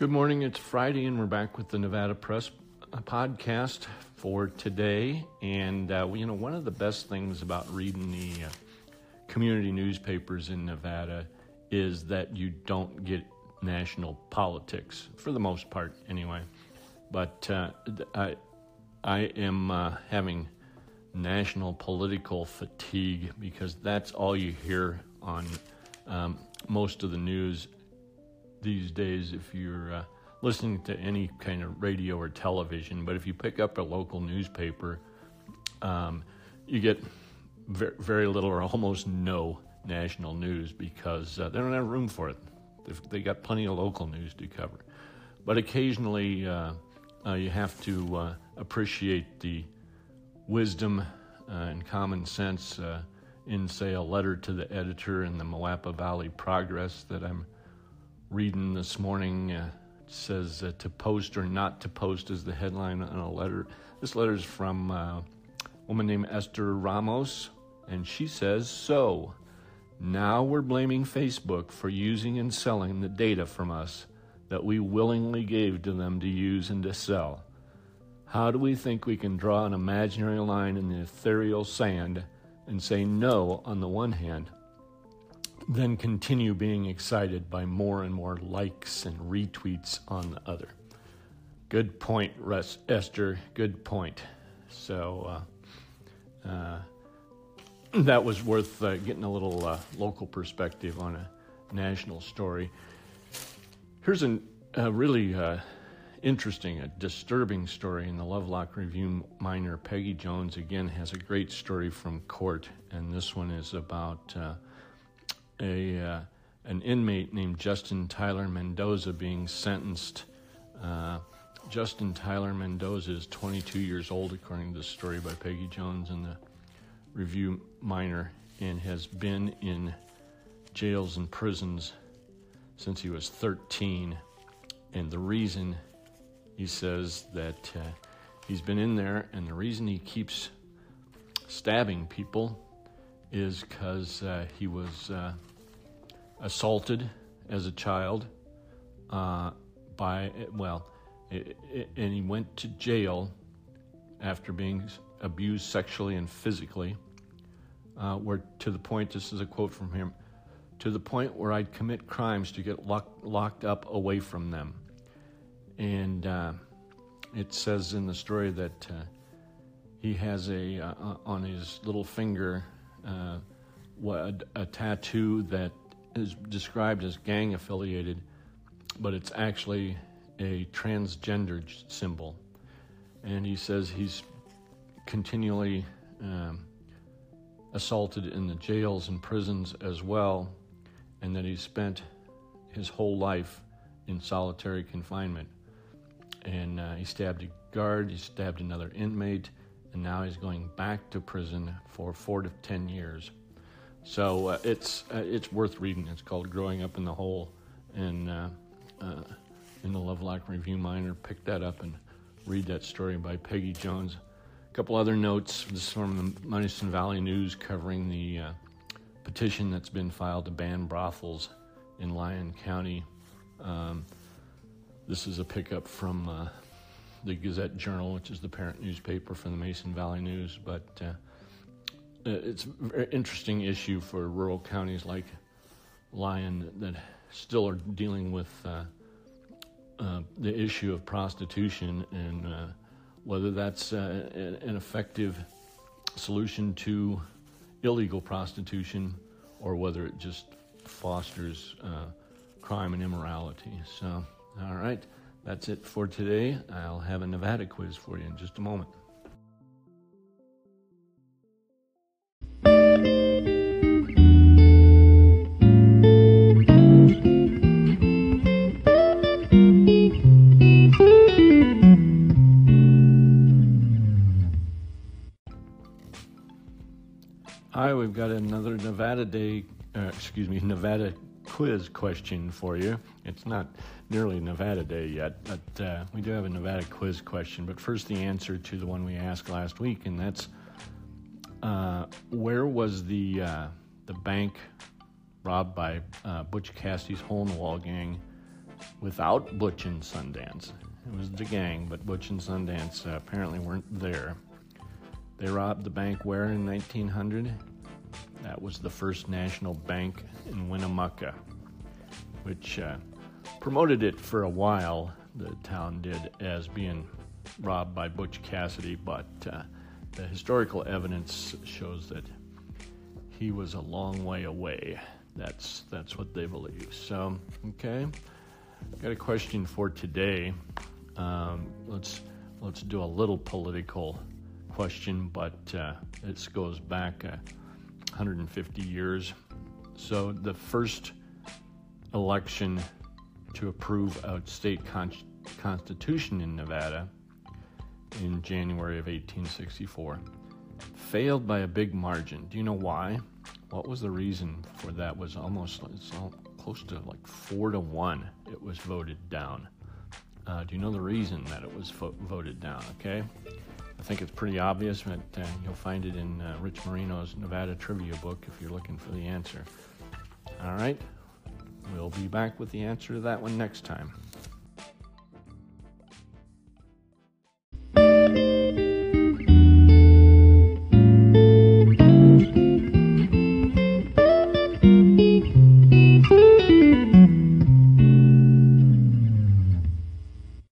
Good morning. It's Friday, and we're back with the Nevada Press uh, podcast for today. And uh, you know, one of the best things about reading the uh, community newspapers in Nevada is that you don't get national politics for the most part, anyway. But uh, I, I am uh, having national political fatigue because that's all you hear on um, most of the news these days if you're uh, listening to any kind of radio or television. But if you pick up a local newspaper, um, you get very, very, little or almost no national news because uh, they don't have room for it. They've, they got plenty of local news to cover. But occasionally, uh, uh you have to uh, appreciate the wisdom uh, and common sense in, say, a letter to the editor in the Moapa Valley Progress that I'm reading this morning. Uh, says uh, to post or not to post is the headline on a letter. This letter is from uh, a woman named Esther Ramos, and she says So, now we're blaming Facebook for using and selling the data from us that we willingly gave to them to use and to sell. How do we think we can draw an imaginary line in the ethereal sand and say no on the one hand? Then continue being excited by more and more likes and retweets on the other. Good point, Russ, Esther. Good point. So uh, uh, that was worth uh, getting a little uh, local perspective on a national story. Here's an, a really uh, interesting, a disturbing story in the Lovelock Review Miner. Peggy Jones again has a great story from court, and this one is about uh, a uh, an inmate named Justin Tyler Mendoza being sentenced. Uh, Justin Tyler Mendoza is 22 years old, according to the story by Peggy Jones in the Review Miner, and has been in jails and prisons since he was 13. And the reason he says that uh, he's been in there, and the reason he keeps stabbing people is because uh, he was uh, assaulted as a child uh, by, well, it, it, and he went to jail after being abused sexually and physically, uh, where to the point, this is a quote from him, to the point where I'd commit crimes to get lock, locked up away from them. And uh, it says in the story that uh, he has a, uh, on his little finger, uh, a, a tattoo that is described as gang affiliated, but it's actually a transgender symbol. And he says he's continually um, assaulted in the jails and prisons as well, and that he spent his whole life in solitary confinement. And uh, he stabbed a guard, he stabbed another inmate, and now he's going back to prison for four to ten years. So uh, it's uh, it's worth reading. It's called "Growing Up in the Hole," and uh, uh, in the Lovelock Review Miner, pick that up and read that story by Peggy Jones. A couple other notes. This is from the Mason Valley News covering the uh, petition that's been filed to ban brothels in Lyon County. Um, this is a pickup from the Gazette Journal, which is the parent newspaper for the Mason Valley News, but it's a very interesting issue for rural counties like Lyon that still are dealing with uh, uh, the issue of prostitution and uh, whether that's uh, an effective solution to illegal prostitution or whether it just fosters uh, crime and immorality. So, all right, that's it for today. I'll have a Nevada quiz for you in just a moment. We've got another Nevada Day, uh, excuse me, Nevada quiz question for you. It's not nearly Nevada Day yet, but uh, we do have a Nevada quiz question. But first, the answer to the one we asked last week, and that's uh, where was the uh, the bank robbed by uh, Butch Cassidy's hole in the wall gang without Butch and Sundance. It was the gang, but Butch and Sundance uh, apparently weren't there. They robbed the bank where in 1900? That was the first national bank in Winnemucca, which uh, promoted it for a while, the town did, as being robbed by Butch Cassidy, but uh, the historical evidence shows that he was a long way away. That's that's what they believe. So, okay, got a question for today. Um, let's let's do a little political question, but uh, this goes back uh, 150 years. So the first election to approve a state con- constitution in Nevada in January of 1864 failed by a big margin. Do you know why? What was the reason for that? Was almost it's all close to like four to one. It was voted down. Uh, do you know the reason that it was fo- voted down? Okay, I think it's pretty obvious, but uh, you'll find it in uh, Rich Moreno's Nevada Trivia book if you're looking for the answer. All right, we'll be back with the answer to that one next time.